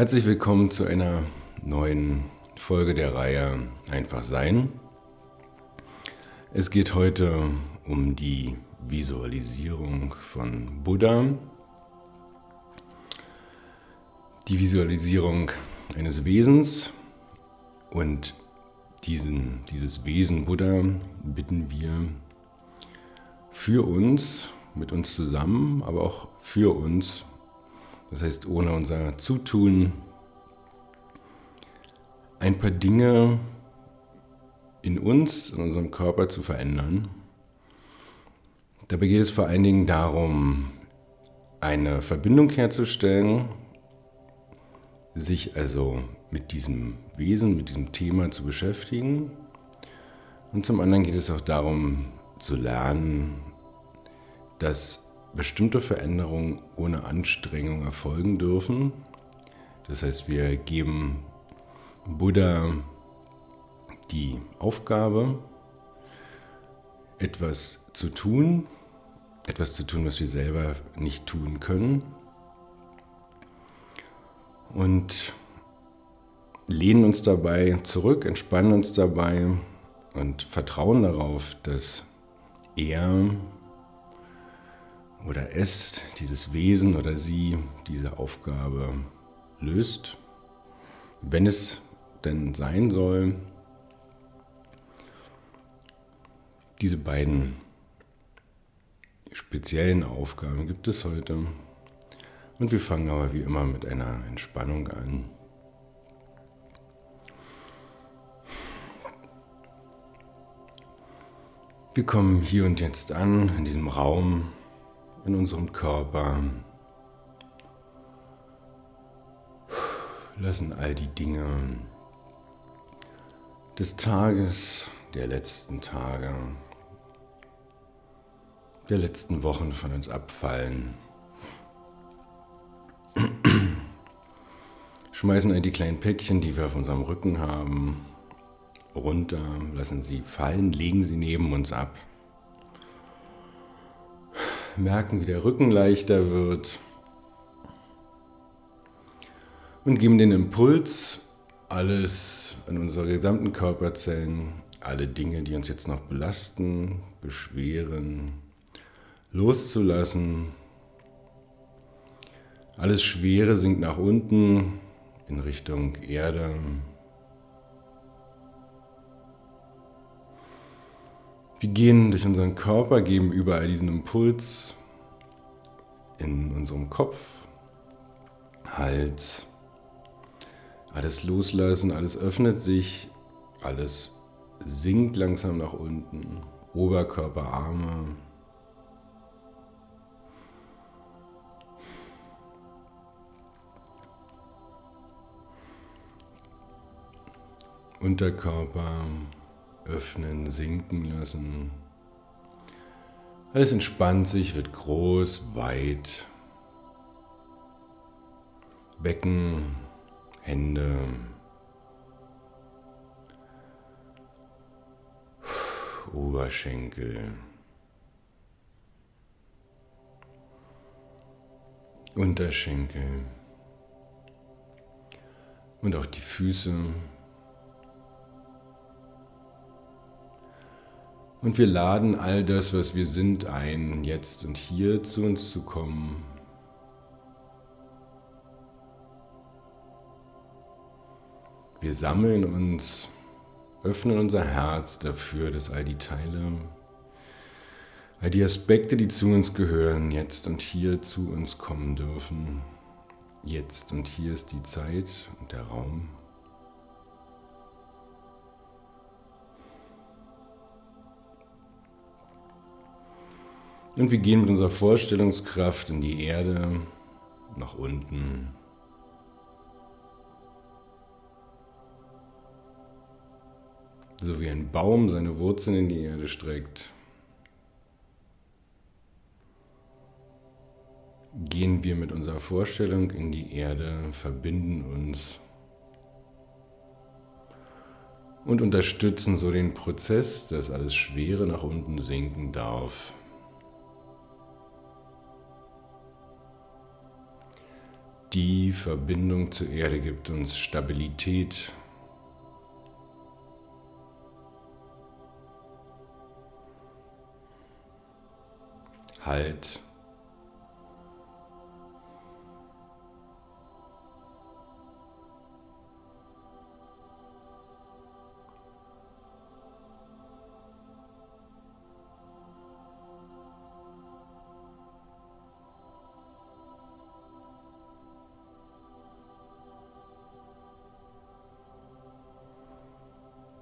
Herzlich willkommen zu einer neuen Folge der Reihe Einfach Sein. Es geht heute um die Visualisierung von Buddha. Die Visualisierung eines Wesens und diesen, dieses Wesen Buddha bitten wir für uns, mit uns zusammen, aber auch für uns, das heißt ohne unser Zutun, ein paar Dinge in uns, in unserem Körper zu verändern. Dabei geht es vor allen Dingen darum, eine Verbindung herzustellen, sich also mit diesem Wesen, mit diesem Thema zu beschäftigen. Und zum anderen geht es auch darum zu lernen, dass bestimmte Veränderungen ohne Anstrengung erfolgen dürfen. Das heißt, wir geben Buddha die Aufgabe, etwas zu tun, etwas zu tun, was wir selber nicht tun können. Und lehnen uns dabei zurück, entspannen uns dabei und vertrauen darauf, dass er oder es, dieses Wesen oder sie, diese Aufgabe löst, wenn es denn sein soll. Diese beiden speziellen Aufgaben gibt es heute. Und wir fangen aber wie immer mit einer Entspannung an. Wir kommen hier und jetzt an, in diesem Raum, in unserem Körper. Lassen all die Dinge des Tages, der letzten Tage, der letzten Wochen von uns abfallen. Schmeißen all die kleinen Päckchen, die wir auf unserem Rücken haben, runter, lassen sie fallen, legen sie neben uns ab. Merken, wie der Rücken leichter wird. Und geben den Impuls, alles an unsere gesamten Körperzellen, alle Dinge, die uns jetzt noch belasten, beschweren, loszulassen. Alles Schwere sinkt nach unten in Richtung Erde. Wir gehen durch unseren Körper, geben überall diesen Impuls in unserem Kopf, Hals, alles loslassen, alles öffnet sich, alles sinkt langsam nach unten, Oberkörper, Arme. Unterkörper, öffnen, sinken lassen. Alles entspannt sich, wird groß, weit. Becken, Hände. Oberschenkel. Unterschenkel. Und auch die Füße. Und wir laden all das, was wir sind, ein, jetzt und hier zu uns zu kommen. Wir sammeln uns, öffnen unser Herz dafür, dass all die Teile, all die Aspekte, die zu uns gehören, jetzt und hier zu uns kommen dürfen. Jetzt und hier ist die Zeit und der Raum. Und wir gehen mit unserer Vorstellungskraft in die Erde, nach unten. So wie ein Baum seine Wurzeln in die Erde streckt, gehen wir mit unserer Vorstellung in die Erde, verbinden uns und unterstützen so den Prozess, dass alles Schwere nach unten sinken darf. Die Verbindung zur Erde gibt uns Stabilität. Halt.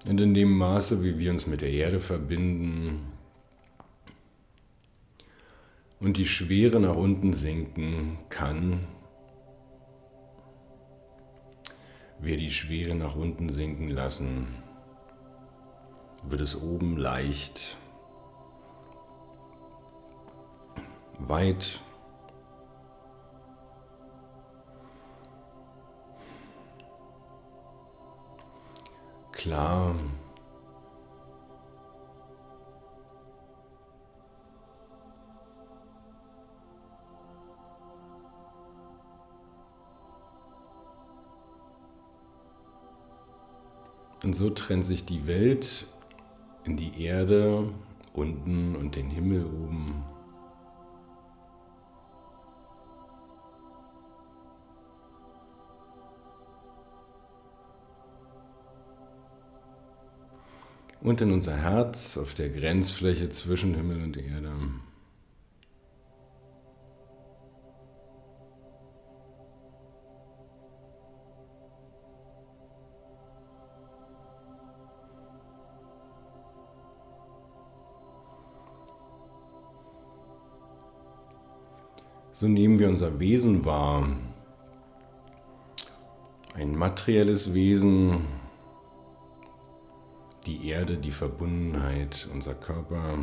Und in dem Maße, wie wir uns mit der Erde verbinden und die Schwere nach unten sinken kann, wir die Schwere nach unten sinken lassen, wird es oben leicht, weit klar. Und so trennt sich die Welt in die Erde unten und den Himmel oben. Und in unser Herz auf der Grenzfläche zwischen Himmel und Erde. So nehmen wir unser Wesen wahr. Ein materielles Wesen, die Erde, die Verbundenheit, unser Körper,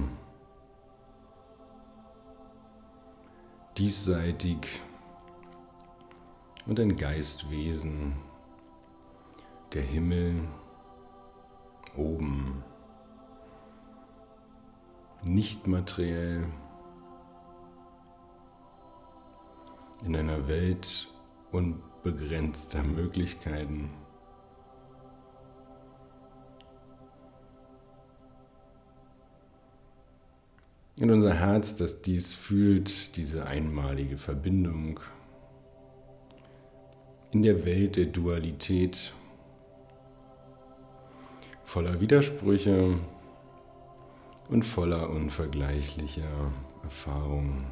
diesseitig und ein Geistwesen, der Himmel oben, nicht materiell, in einer Welt unbegrenzter Möglichkeiten. In unser Herz, das dies fühlt, diese einmalige Verbindung in der Welt der Dualität, voller Widersprüche und voller unvergleichlicher Erfahrungen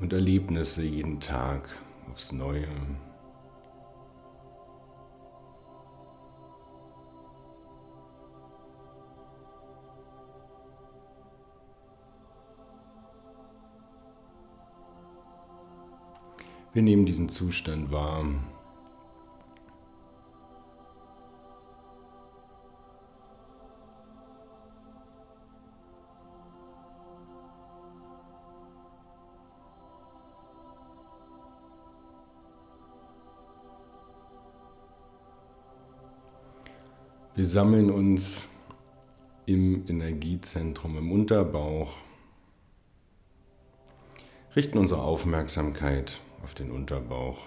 und Erlebnisse jeden Tag aufs Neue. Wir nehmen diesen Zustand wahr. Wir sammeln uns im Energiezentrum, im Unterbauch, richten unsere Aufmerksamkeit auf den Unterbauch.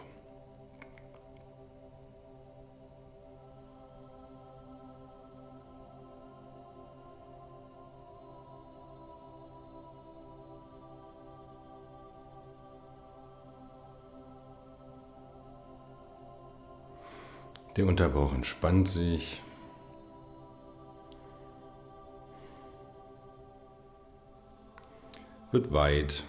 Der Unterbauch entspannt sich. Wird weit.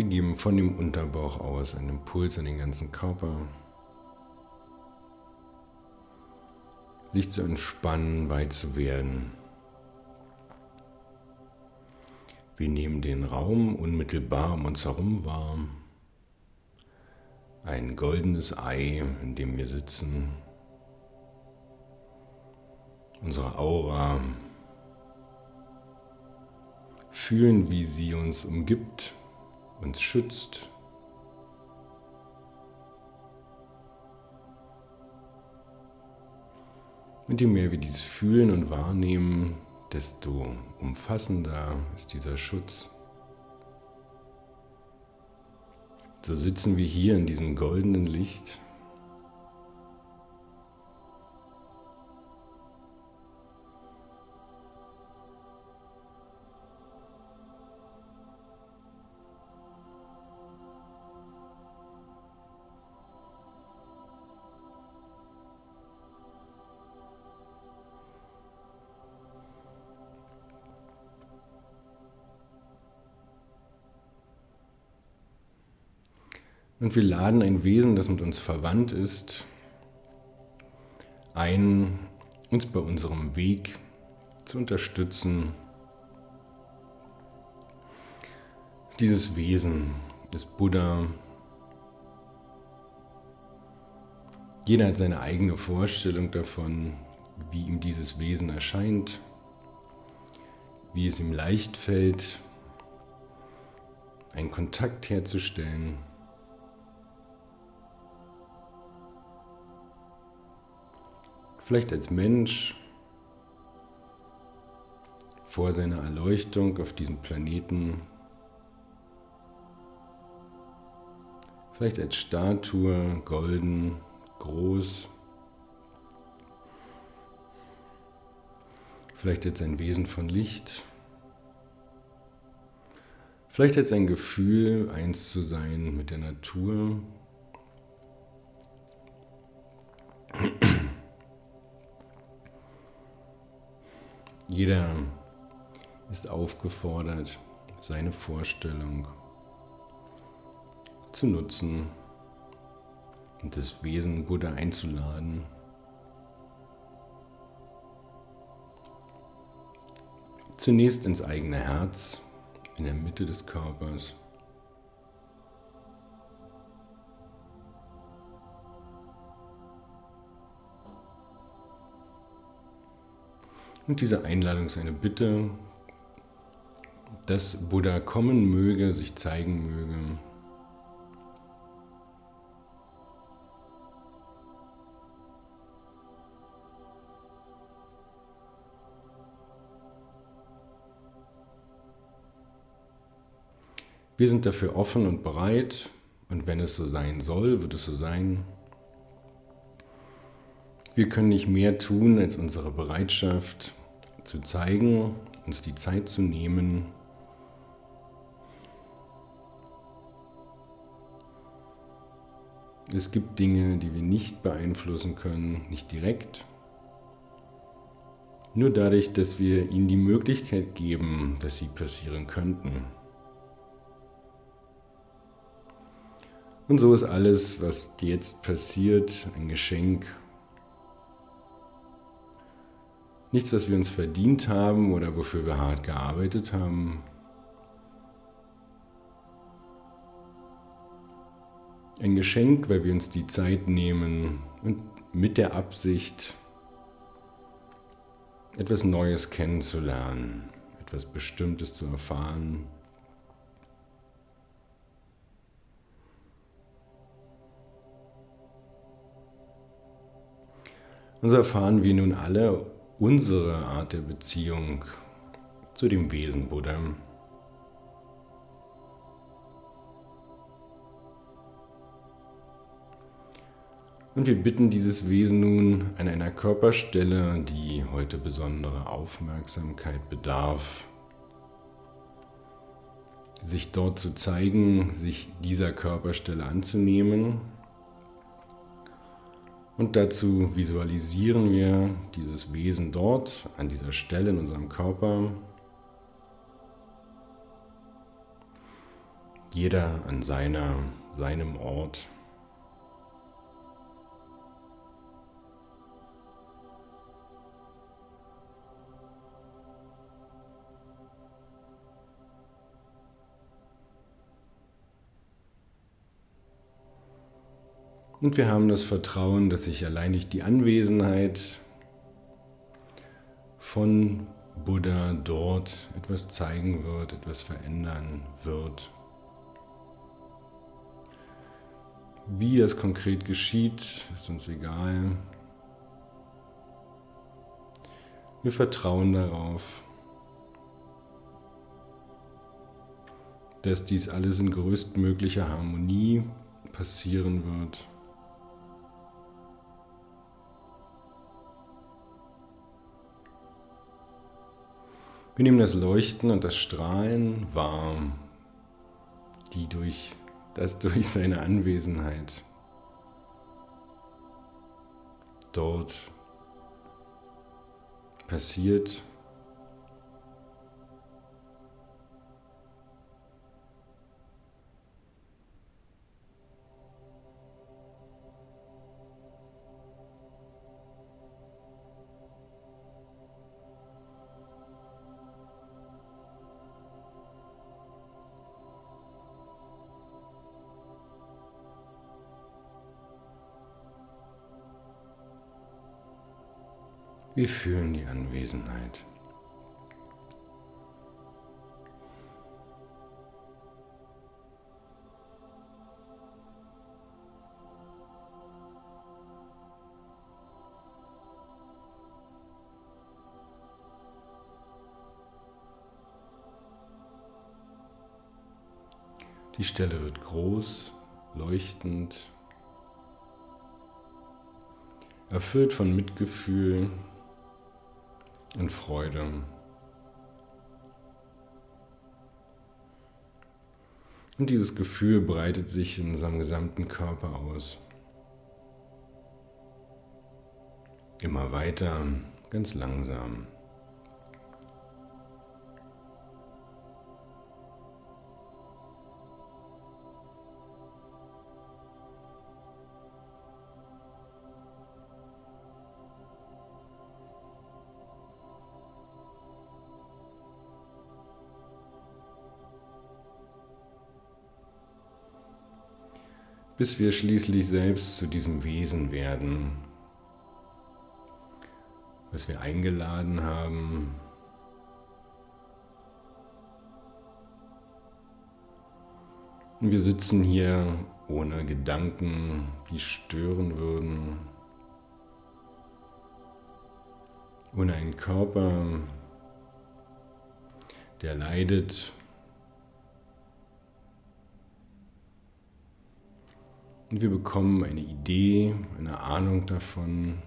Wir geben von dem Unterbauch aus einen Impuls an den ganzen Körper. Sich zu entspannen, weit zu werden. Wir nehmen den Raum unmittelbar um uns herum wahr. Ein goldenes Ei, in dem wir sitzen. Unsere Aura. Fühlen, wie sie uns umgibt uns schützt. Und je mehr wir dies fühlen und wahrnehmen, desto umfassender ist dieser Schutz. So sitzen wir hier in diesem goldenen Licht Und wir laden ein Wesen, das mit uns verwandt ist, ein, uns bei unserem Weg zu unterstützen. Dieses Wesen ist Buddha. Jeder hat seine eigene Vorstellung davon, wie ihm dieses Wesen erscheint, wie es ihm leicht fällt, einen Kontakt herzustellen. Vielleicht als Mensch vor seiner Erleuchtung auf diesem Planeten, vielleicht als Statue, golden, groß, vielleicht als ein Wesen von Licht, vielleicht als ein Gefühl, eins zu sein mit der Natur. Jeder ist aufgefordert, seine Vorstellung zu nutzen und das Wesen Buddha einzuladen. Zunächst ins eigene Herz, in der Mitte des Körpers. Und diese Einladung ist eine Bitte, dass Buddha kommen möge, sich zeigen möge. Wir sind dafür offen und bereit und wenn es so sein soll, wird es so sein. Wir können nicht mehr tun, als unsere Bereitschaft zu zeigen, uns die Zeit zu nehmen, Es gibt Dinge, die wir nicht beeinflussen können, nicht direkt. Nur dadurch, dass wir ihnen die Möglichkeit geben, dass sie passieren könnten. Und so ist alles, was jetzt passiert, ein Geschenk Nichts, was wir uns verdient haben oder wofür wir hart gearbeitet haben. Ein Geschenk, weil wir uns die Zeit nehmen und mit der Absicht, etwas Neues kennenzulernen, etwas Bestimmtes zu erfahren. Und so erfahren wir nun alle unsere Art der Beziehung zu dem Wesen Buddha. Und wir bitten dieses Wesen nun an einer Körperstelle, die heute besondere Aufmerksamkeit bedarf, sich dort zu zeigen, sich dieser Körperstelle anzunehmen und dazu visualisieren wir dieses Wesen dort, an dieser Stelle in unserem Körper. Jeder an seiner, seinem Ort. Und wir haben das Vertrauen, dass sich allein durch die Anwesenheit von Buddha dort etwas zeigen wird, etwas verändern wird. Wie das konkret geschieht, ist uns egal. Wir vertrauen darauf, dass dies alles in größtmöglicher Harmonie passieren wird. Wir nehmen das Leuchten und das Strahlen wahr, die durch, das durch seine Anwesenheit dort passiert. Wir fühlen die Anwesenheit. Die Stelle wird groß, leuchtend, erfüllt von Mitgefühl und Freude. Und dieses Gefühl breitet sich in unserem gesamten Körper aus. Immer weiter, ganz langsam. Bis wir schließlich selbst zu diesem Wesen werden, was wir eingeladen haben. Wir sitzen hier ohne Gedanken, die stören würden, ohne einen Körper, der leidet Und wir bekommen eine Idee, eine Ahnung davon,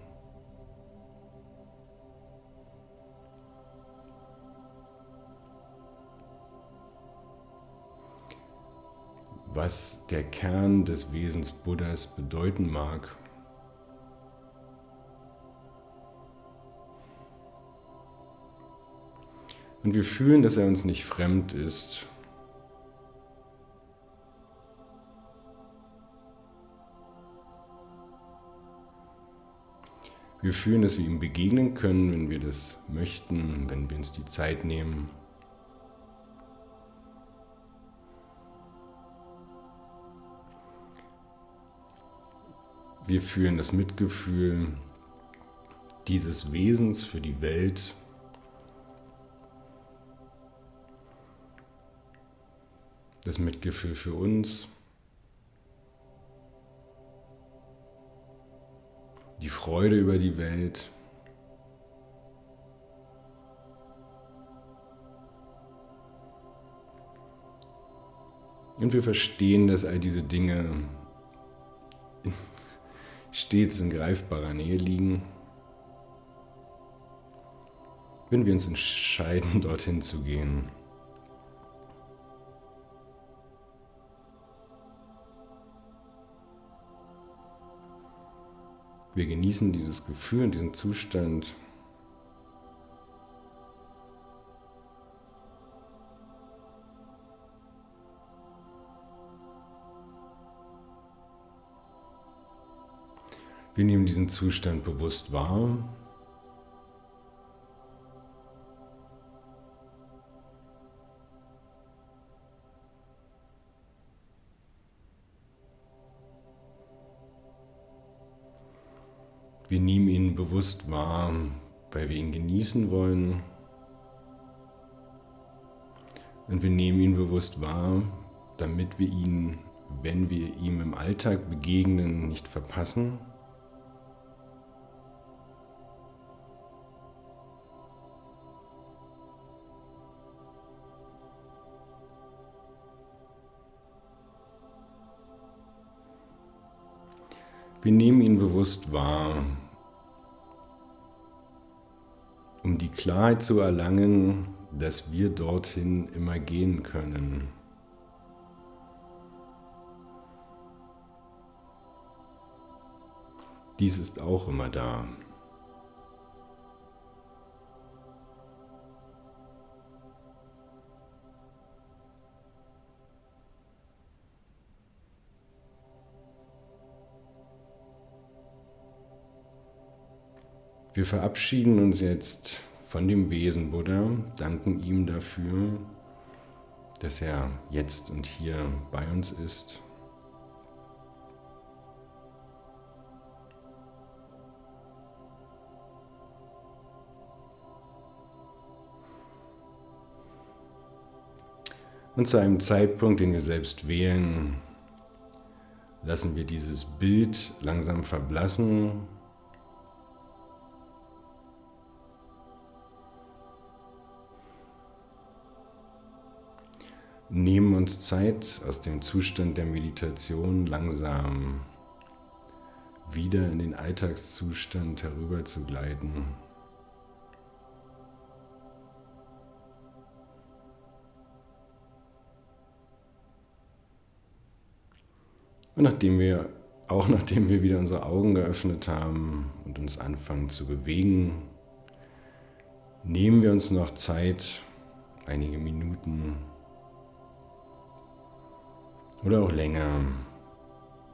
was der Kern des Wesens Buddhas bedeuten mag. Und wir fühlen, dass er uns nicht fremd ist Wir fühlen, dass wir ihm begegnen können, wenn wir das möchten, wenn wir uns die Zeit nehmen. Wir fühlen das Mitgefühl dieses Wesens für die Welt. Das Mitgefühl für uns. Freude über die Welt. Und wir verstehen, dass all diese Dinge stets in greifbarer Nähe liegen, wenn wir uns entscheiden, dorthin zu gehen. Wir genießen dieses Gefühl, diesen Zustand. Wir nehmen diesen Zustand bewusst wahr. Wir nehmen ihn bewusst wahr, weil wir ihn genießen wollen. Und wir nehmen ihn bewusst wahr, damit wir ihn, wenn wir ihm im Alltag begegnen, nicht verpassen. Wir nehmen ihn bewusst wahr, um die Klarheit zu erlangen, dass wir dorthin immer gehen können. Dies ist auch immer da. Wir verabschieden uns jetzt von dem Wesen Buddha, danken ihm dafür, dass er jetzt und hier bei uns ist. Und zu einem Zeitpunkt, den wir selbst wählen, lassen wir dieses Bild langsam verblassen nehmen uns Zeit, aus dem Zustand der Meditation langsam wieder in den Alltagszustand herüber zu gleiten. Und nachdem wir, auch nachdem wir wieder unsere Augen geöffnet haben und uns anfangen zu bewegen, nehmen wir uns noch Zeit, einige Minuten, oder auch länger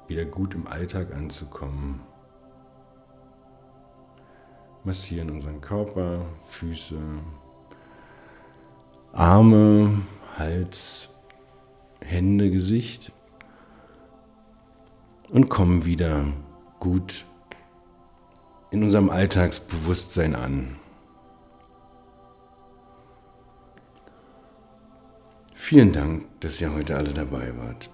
wieder gut im Alltag anzukommen. Massieren unseren Körper, Füße, Arme, Hals, Hände, Gesicht und kommen wieder gut in unserem Alltagsbewusstsein an. Vielen Dank, dass ihr heute alle dabei wart.